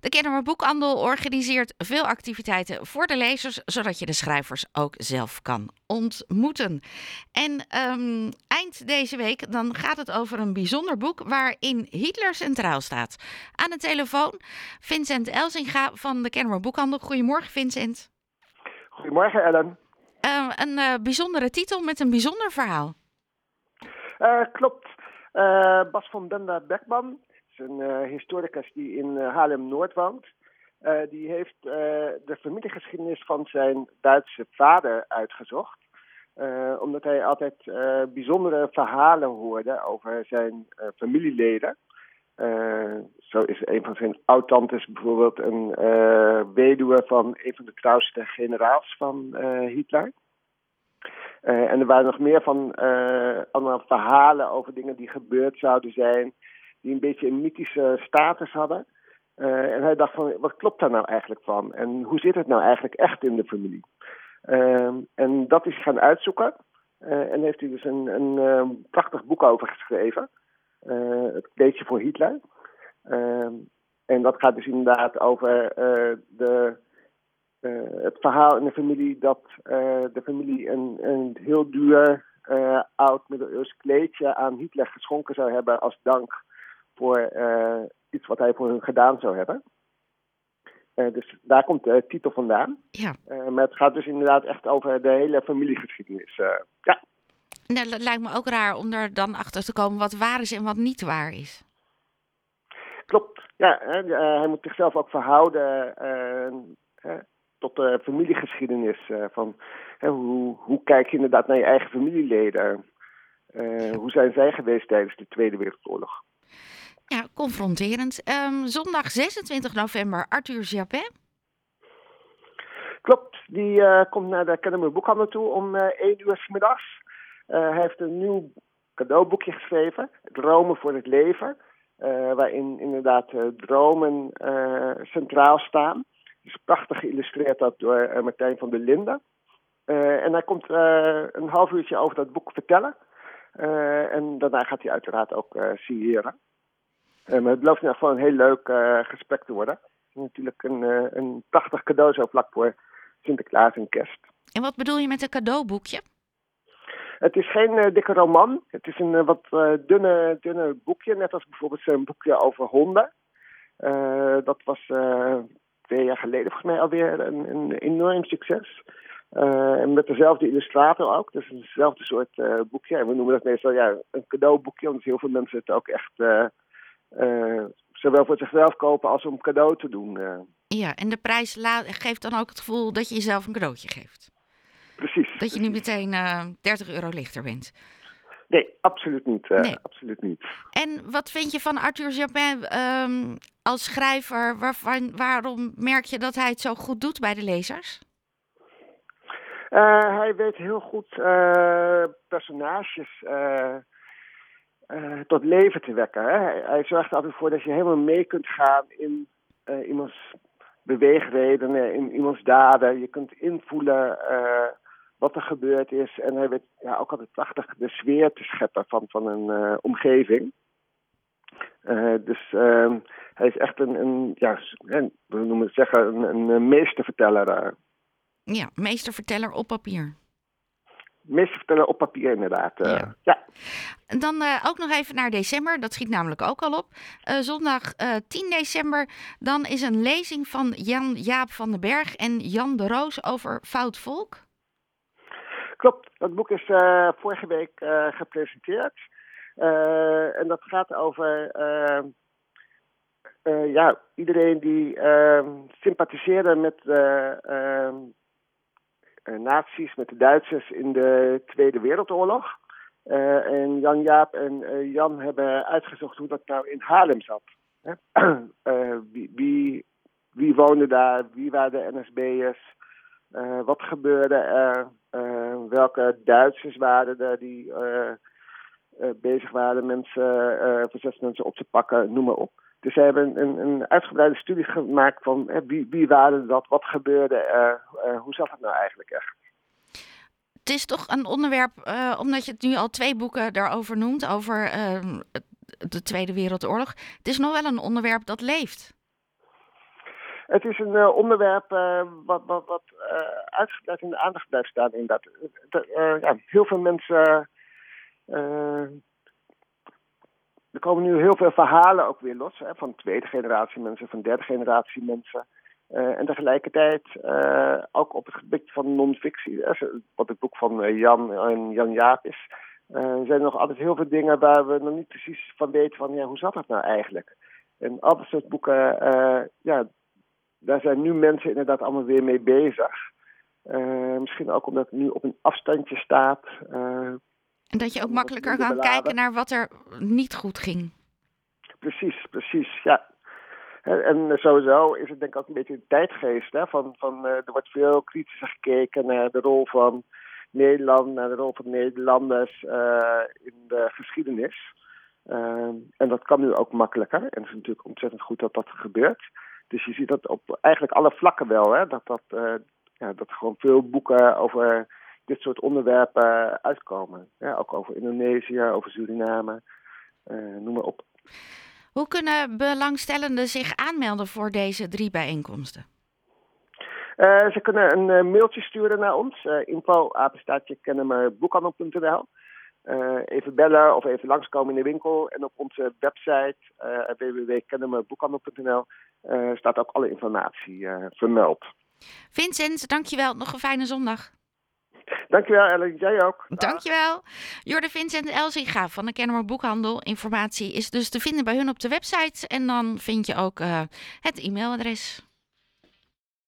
De Kennemer Boekhandel organiseert veel activiteiten voor de lezers, zodat je de schrijvers ook zelf kan ontmoeten. En ehm, eind deze week dan gaat het over een bijzonder boek waarin Hitler centraal staat. Aan de telefoon Vincent Elsinga van de Kennemer Boekhandel. Goedemorgen Vincent. Goedemorgen Ellen. Uh, een uh, bijzondere titel met een bijzonder verhaal. Uh, klopt. Bas van Benda Beckman een historicus die in Haarlem-Noord woont. die heeft de familiegeschiedenis van zijn Duitse vader uitgezocht. omdat hij altijd bijzondere verhalen hoorde over zijn familieleden. Zo is een van zijn oud-tantes bijvoorbeeld een uh, weduwe van een van de trouwste generaals van Hitler. en er waren nog meer van allemaal verhalen over dingen die gebeurd zouden zijn, die een beetje een mythische status hadden. en hij dacht van, wat klopt daar nou eigenlijk van? En hoe zit het nou eigenlijk echt in de familie? en dat is gaan uitzoeken. en heeft hij dus een, een prachtig boek over geschreven. Eh, het kleedje voor Hitler. Ehm, en dat gaat dus inderdaad over eh, de, eh, het verhaal in de familie dat de familie een, een heel duur oud middeleeuws kleedje aan Hitler geschonken zou hebben als dank voor iets wat hij voor hun gedaan zou hebben. dus daar komt de titel vandaan. Ja. maar het gaat dus inderdaad echt over de hele familiegeschiedenis. ja. Nou, dat lijkt me ook raar om er dan achter te komen wat waar is en wat niet waar is. Klopt, ja. Hè, hij moet zichzelf ook verhouden uh, tot de familiegeschiedenis. Van hoe, hoe kijk je inderdaad naar je eigen familieleden? hoe zijn zij geweest tijdens de Tweede Wereldoorlog? Ja, confronterend. Um, zondag 26 november, Arthur Japin. Klopt, die komt naar de Kennemer Boekhandel toe om 1 uur s middags. Uh, hij heeft een nieuw cadeauboekje geschreven, Dromen voor het Leven. Uh, waarin inderdaad uh, dromen centraal staan. Het is prachtig geïllustreerd dat door Martijn van der Linden. en hij komt een half uurtje over dat boek vertellen. en daarna gaat hij uiteraard ook signeren. Maar het belooft in ieder geval een heel leuk gesprek te worden. natuurlijk een, een prachtig cadeau zo vlak voor Sinterklaas en kerst. En wat bedoel je met een cadeauboekje? Het is geen uh, dikke roman. Het is een uh, wat uh, dunne, dunne boekje. Net als bijvoorbeeld een boekje over honden. dat was twee jaar geleden volgens mij alweer een, een enorm succes. en met dezelfde illustrator ook. Dus hetzelfde soort boekje. En we noemen dat meestal ja, een cadeauboekje. Omdat heel veel mensen het ook echt zowel voor zichzelf kopen als om cadeau te doen. Ja, en de prijs geeft dan ook het gevoel dat je jezelf een cadeautje geeft precies. Dat je nu meteen uh, eh, 30 euro lichter bent. Nee, absoluut niet. Uh, nee. absoluut niet. En wat vind je van Arthur Japin um, als schrijver? Waarvan, waarom merk je dat hij het zo goed doet bij de lezers? Uh, hij weet heel goed personages tot leven te wekken. Hè? Hij, zorgt altijd voor dat je helemaal mee kunt gaan in iemands beweegredenen, in iemands daden. Je kunt invoelen wat er gebeurd is. En hij weet ja, ook altijd prachtig de sfeer te scheppen van, van een uh, omgeving. Uh, dus uh, hij is echt een, een ja, we noemen het zeggen, een meesterverteller. Ja, meesterverteller op papier. Meesterverteller op papier, inderdaad. Ja. ja. En dan ook nog even naar december, dat schiet namelijk ook al op. zondag 10 december, dan is een lezing van Jan Jaap van den Berg en Jan de Roos over fout volk. Klopt, dat boek is uh, vorige week uh, gepresenteerd. Uh, en dat gaat over ja, iedereen die sympathiseerde met de nazi's, met de Duitsers in de Tweede Wereldoorlog. en Jan Jaap en Jan hebben uitgezocht hoe dat nou in Haarlem zat. wie, wie, wie woonde daar, wie waren de NSB'ers, wat gebeurde er welke Duitsers waren er die bezig waren mensen, uh, verzetsmensen op te pakken, noem maar op. Dus ze hebben een, een uitgebreide studie gemaakt van wie, wie waren dat, wat gebeurde, hoe zat het nou eigenlijk echt. Het is toch een onderwerp, omdat je het nu al twee boeken daarover noemt, over ehm, de Tweede Wereldoorlog. Het is nog wel een onderwerp dat leeft. Het is een uh, onderwerp uh, wat, wat, wat uh, uitgebreid in de aandacht blijft staan. Inderdaad. ja, heel veel mensen. Er komen nu heel veel verhalen ook weer los. Hè, van tweede generatie mensen, van derde generatie mensen. en tegelijkertijd ook op het gebied van non-fictie. wat het boek van Jan en Jan Jaap is. zijn er nog altijd heel veel dingen waar we nog niet precies van weten van ja, hoe zat dat nou eigenlijk? En al dat soort boeken, ja, daar zijn nu mensen inderdaad allemaal weer mee bezig. Misschien ook omdat het nu op een afstandje staat. En dat je ook makkelijker kan kijken naar wat er niet goed ging. Precies, precies, ja. En sowieso is het denk ik ook een beetje een tijdgeest. Hè? Van, van, uh, er wordt veel kritischer gekeken naar de rol van Nederland, naar de rol van Nederlanders in de geschiedenis. en dat kan nu ook makkelijker. En het is natuurlijk ontzettend goed dat dat gebeurt. Dus je ziet dat op eigenlijk alle vlakken wel, hè, dat, dat, uh, ja, dat gewoon veel boeken over dit soort onderwerpen uitkomen. Ja, ook over Indonesië, over Suriname, uh, noem maar op. Hoe kunnen belangstellenden zich aanmelden voor deze drie bijeenkomsten? Uh, ze kunnen een mailtje sturen naar ons, uh, info apenstaatje uh, even bellen of even langskomen in de winkel. En op onze website www.kennemerboekhandel.nl staat ook alle informatie vermeld. Vincent, dankjewel. Nog een fijne zondag. Dankjewel Ellen, jij ook. Dankjewel. Jorde Vincent Elzinga van de Kennemer Boekhandel. Informatie is dus te vinden bij hun op de website. En dan vind je ook het e-mailadres.